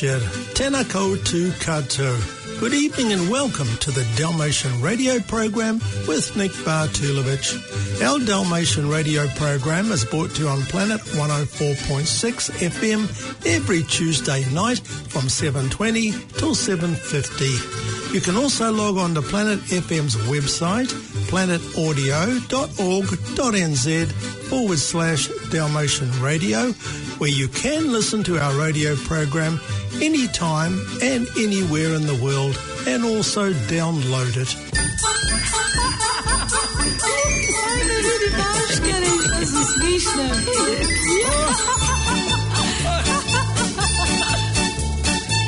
Večer, tena koutou. Good evening and welcome to the Dalmatian radio program with Nick Bartulovich. Our Dalmatian radio program is brought to you on Planet 104.6 FM every Tuesday night from 7.20 till 7.50. You can also log on to Planet FM's website, planetaudio.org.nz forward slash Dalmatian Radio, where you can listen to our radio program anytime and anywhere in the world and also download it.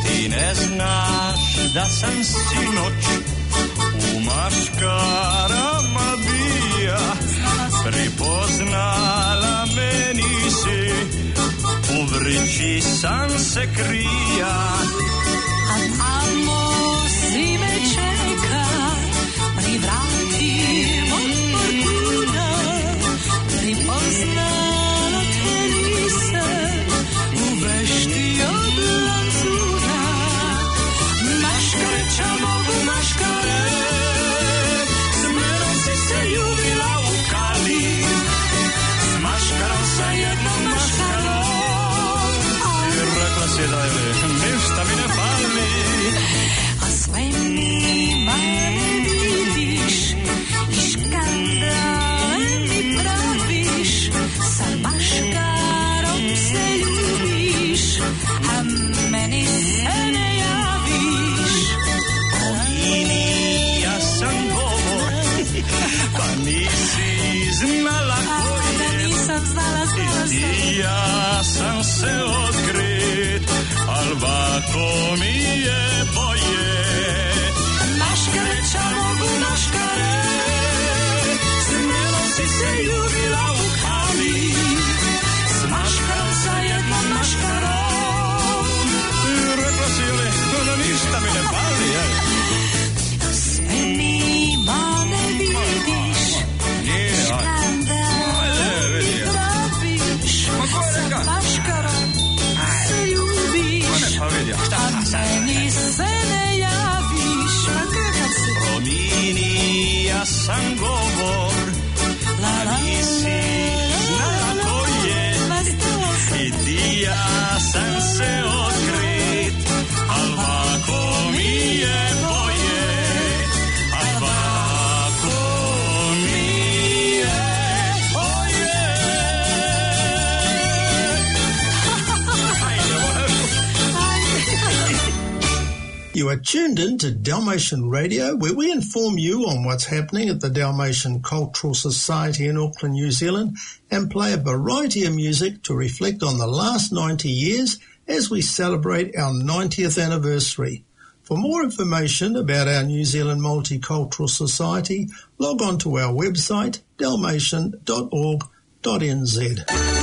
Ti ne znaš da maškarama bija Gigi sans se You are tuned in to Dalmatian Radio, where we inform you on what's happening at the Dalmatian Cultural Society in Auckland, New Zealand, and play a variety of music to reflect on the last 90 years as we celebrate our 90th anniversary. For more information about our New Zealand Multicultural Society, log on to our website, dalmatian.org.nz.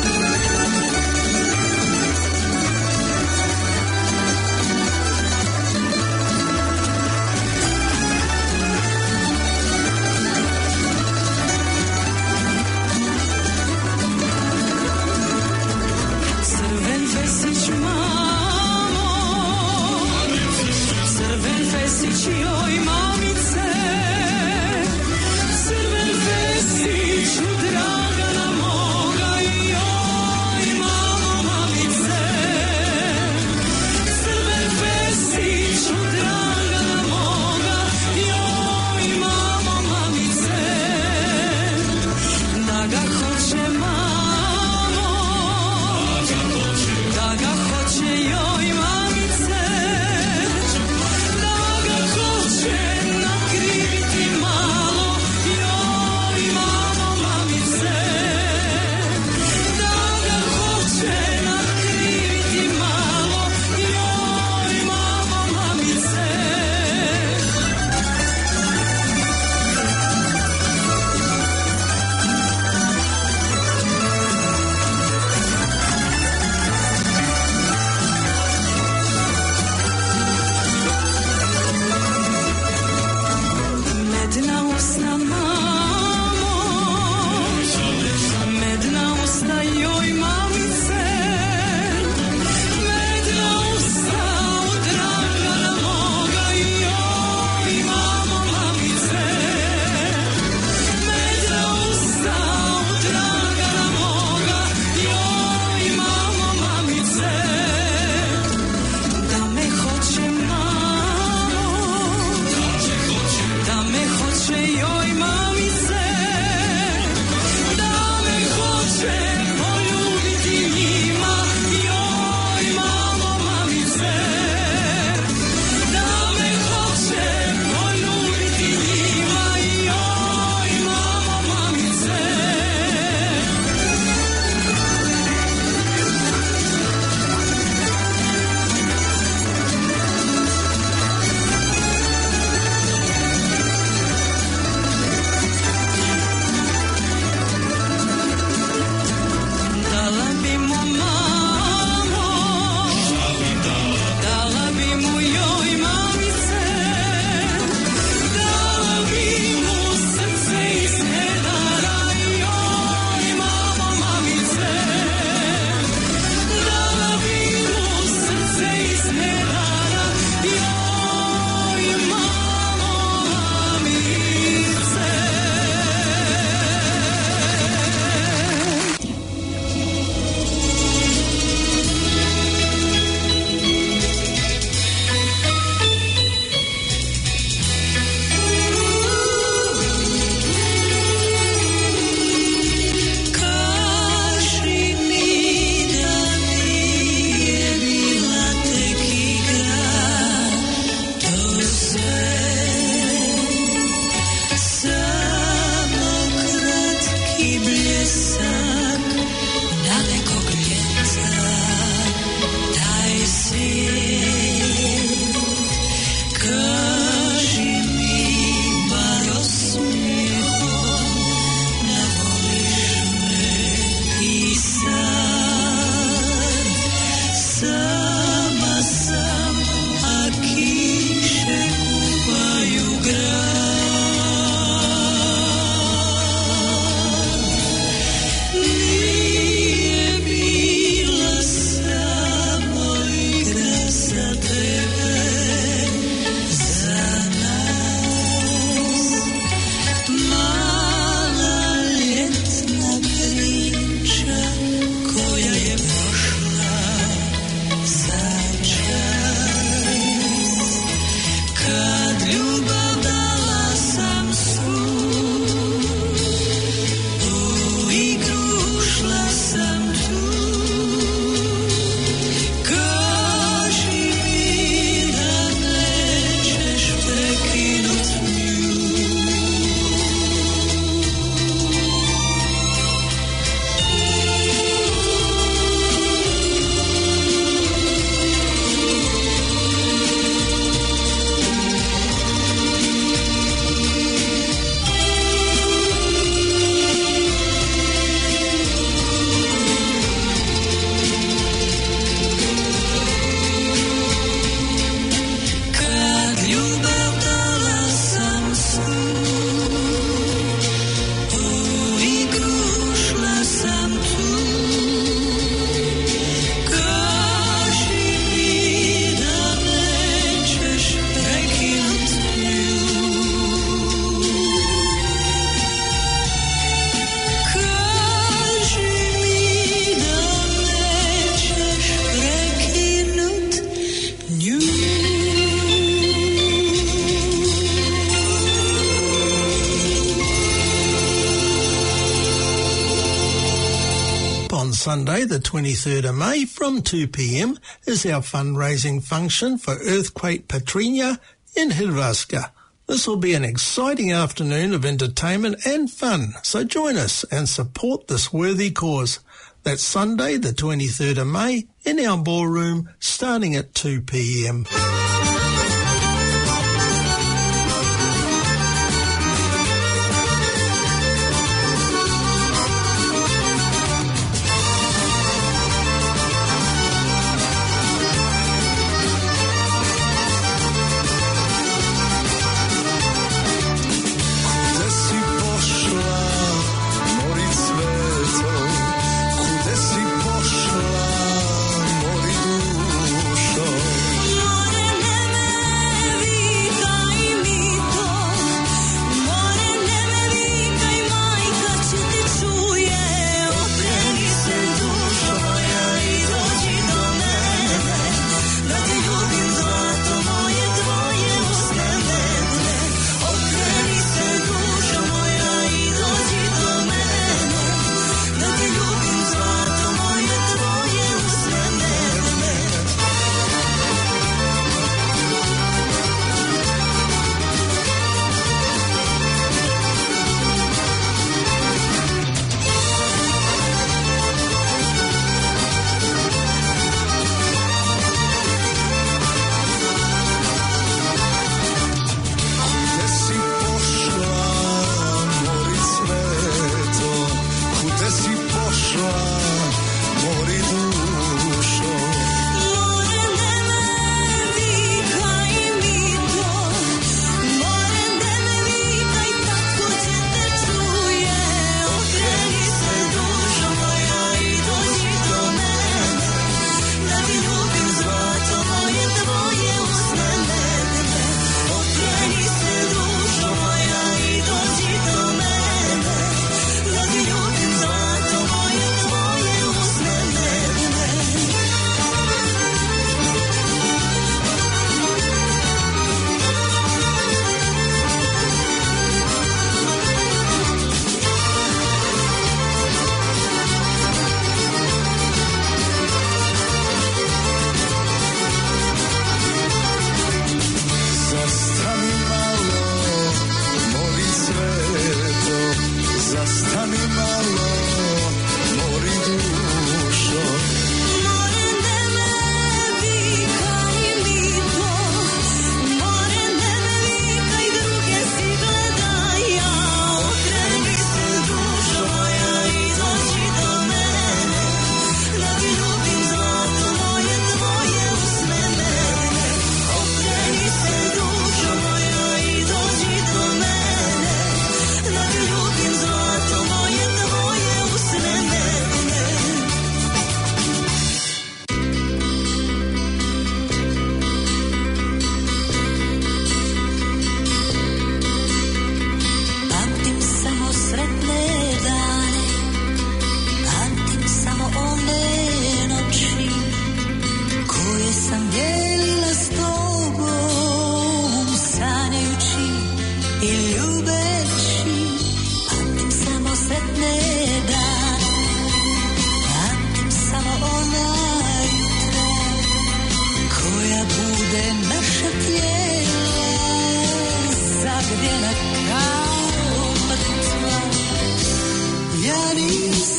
Sunday, the 23rd of May, from 2pm, is our fundraising function for Earthquake Petrinja in Hrvatska. This will be an exciting afternoon of entertainment and fun, so join us and support this worthy cause. That's Sunday, the 23rd of May, in our ballroom, starting at 2pm.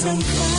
some fun.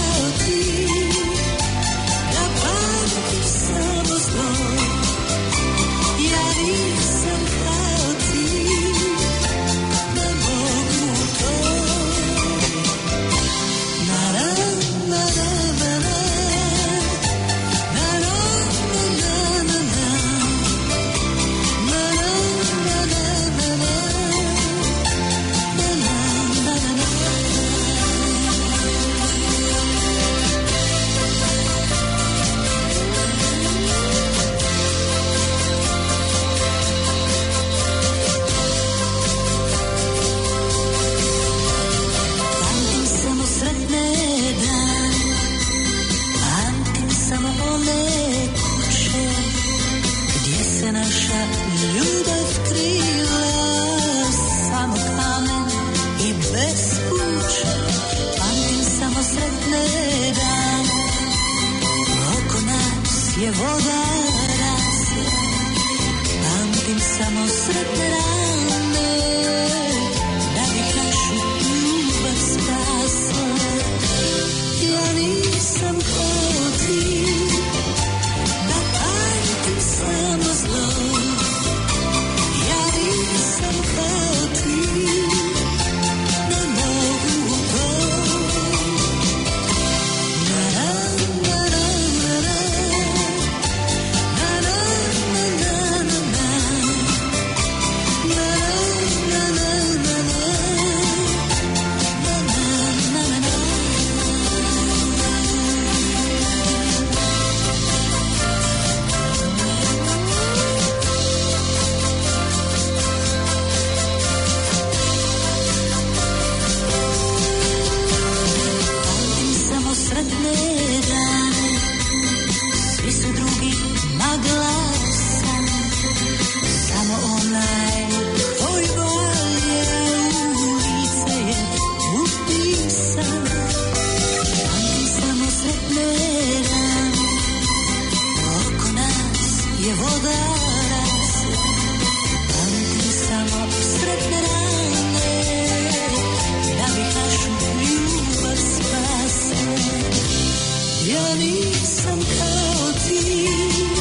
yearning some cold tea.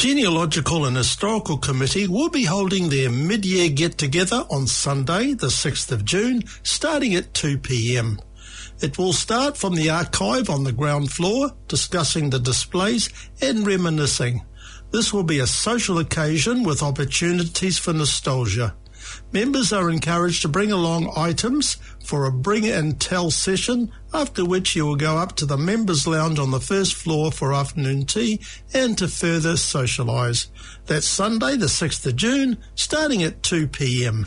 Genealogical and Historical Committee will be holding their mid-year get-together on Sunday, the 6th of June, starting at 2pm. It will start from the archive on the ground floor, discussing the displays and reminiscing. This will be a social occasion with opportunities for nostalgia. Members are encouraged to bring along items for a bring and tell session, after which you will go up to the members' lounge on the first floor for afternoon tea and to further socialise. That's Sunday, the 6th of June, starting at 2 pm.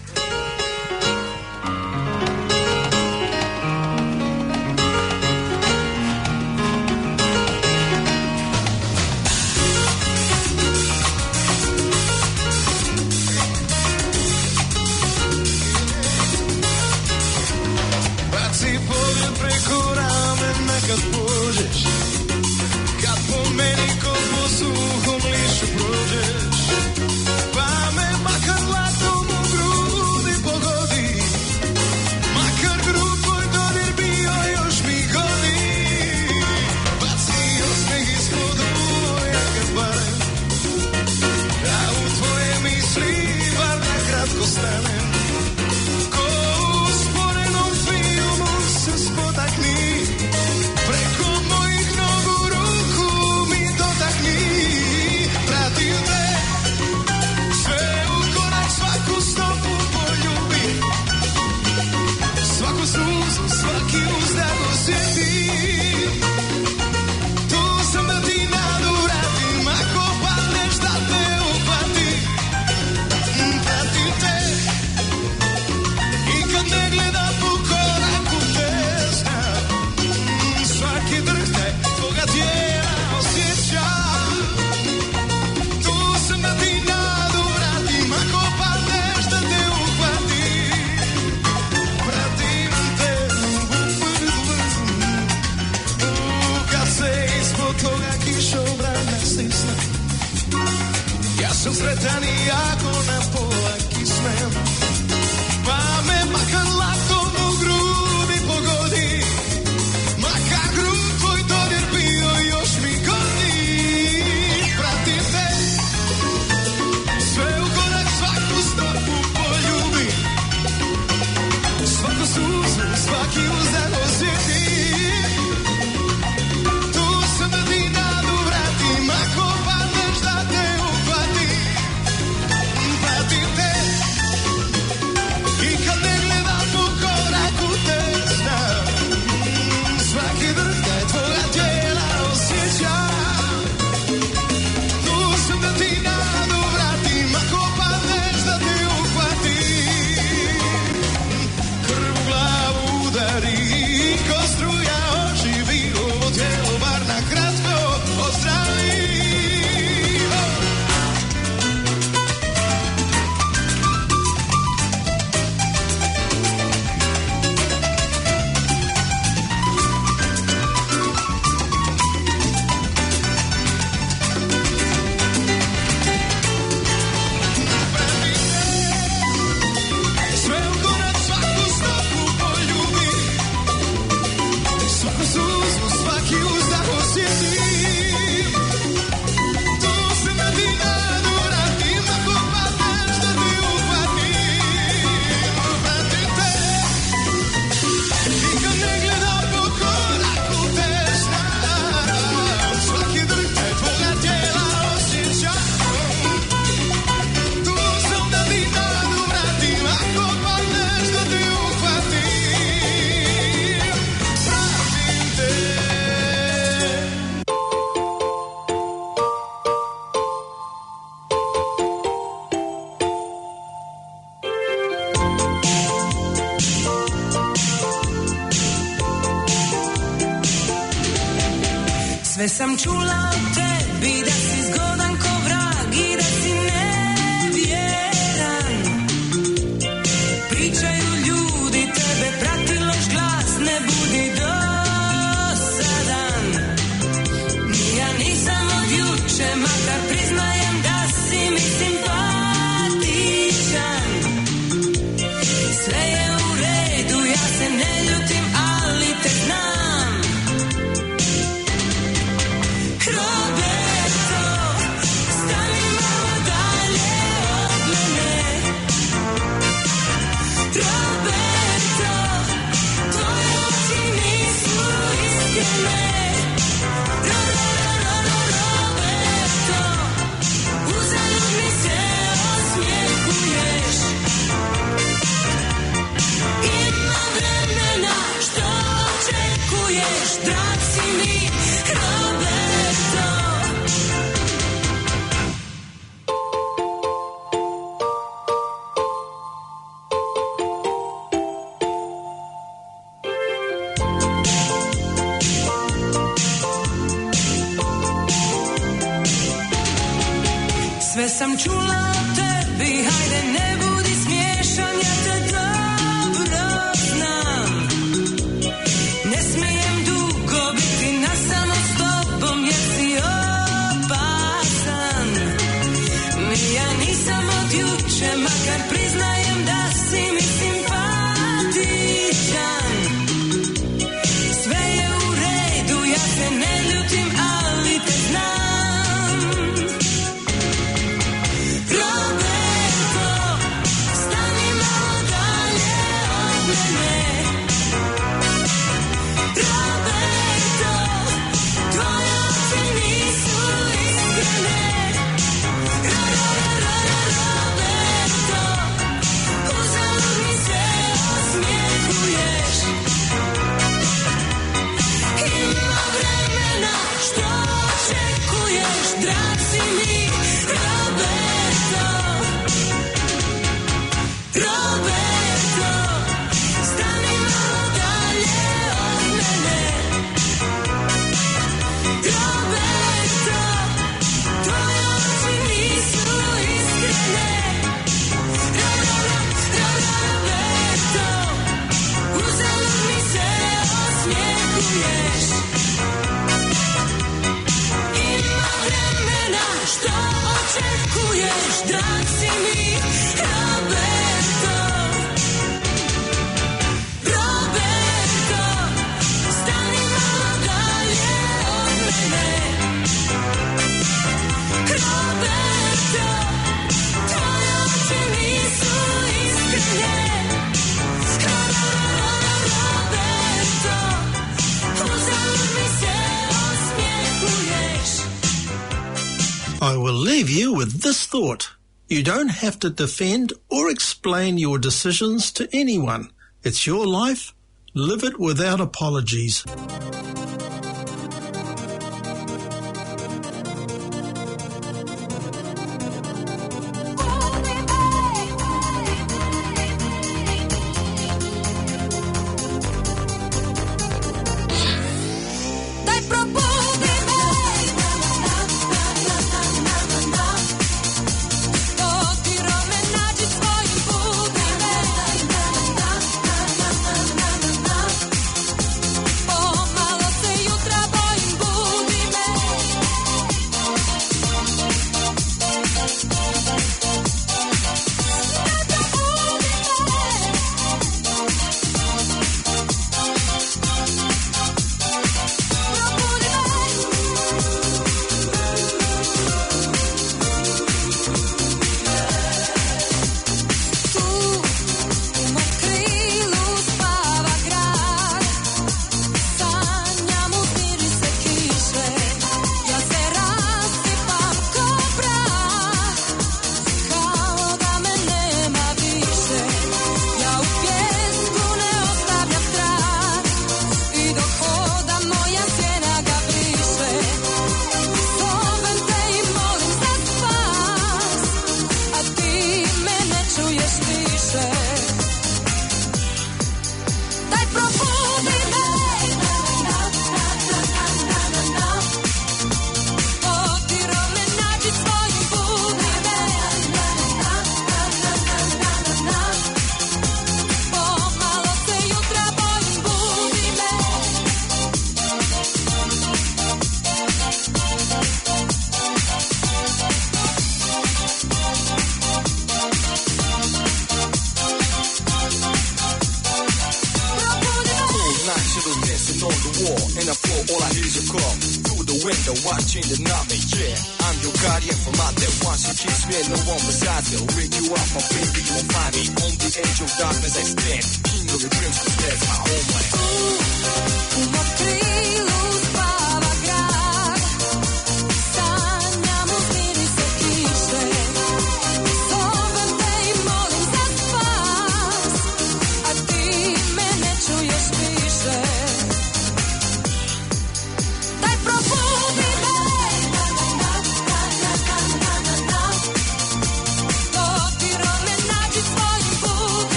you with this thought. You don't have to defend or explain your decisions to anyone. It's your life. Live it without apologies.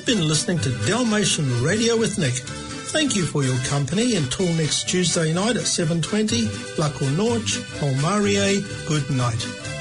have been listening to Dalmatian Radio with Nick. Thank you for your company until next Tuesday night at 7.20. Lako Norch, Holmarie, good night.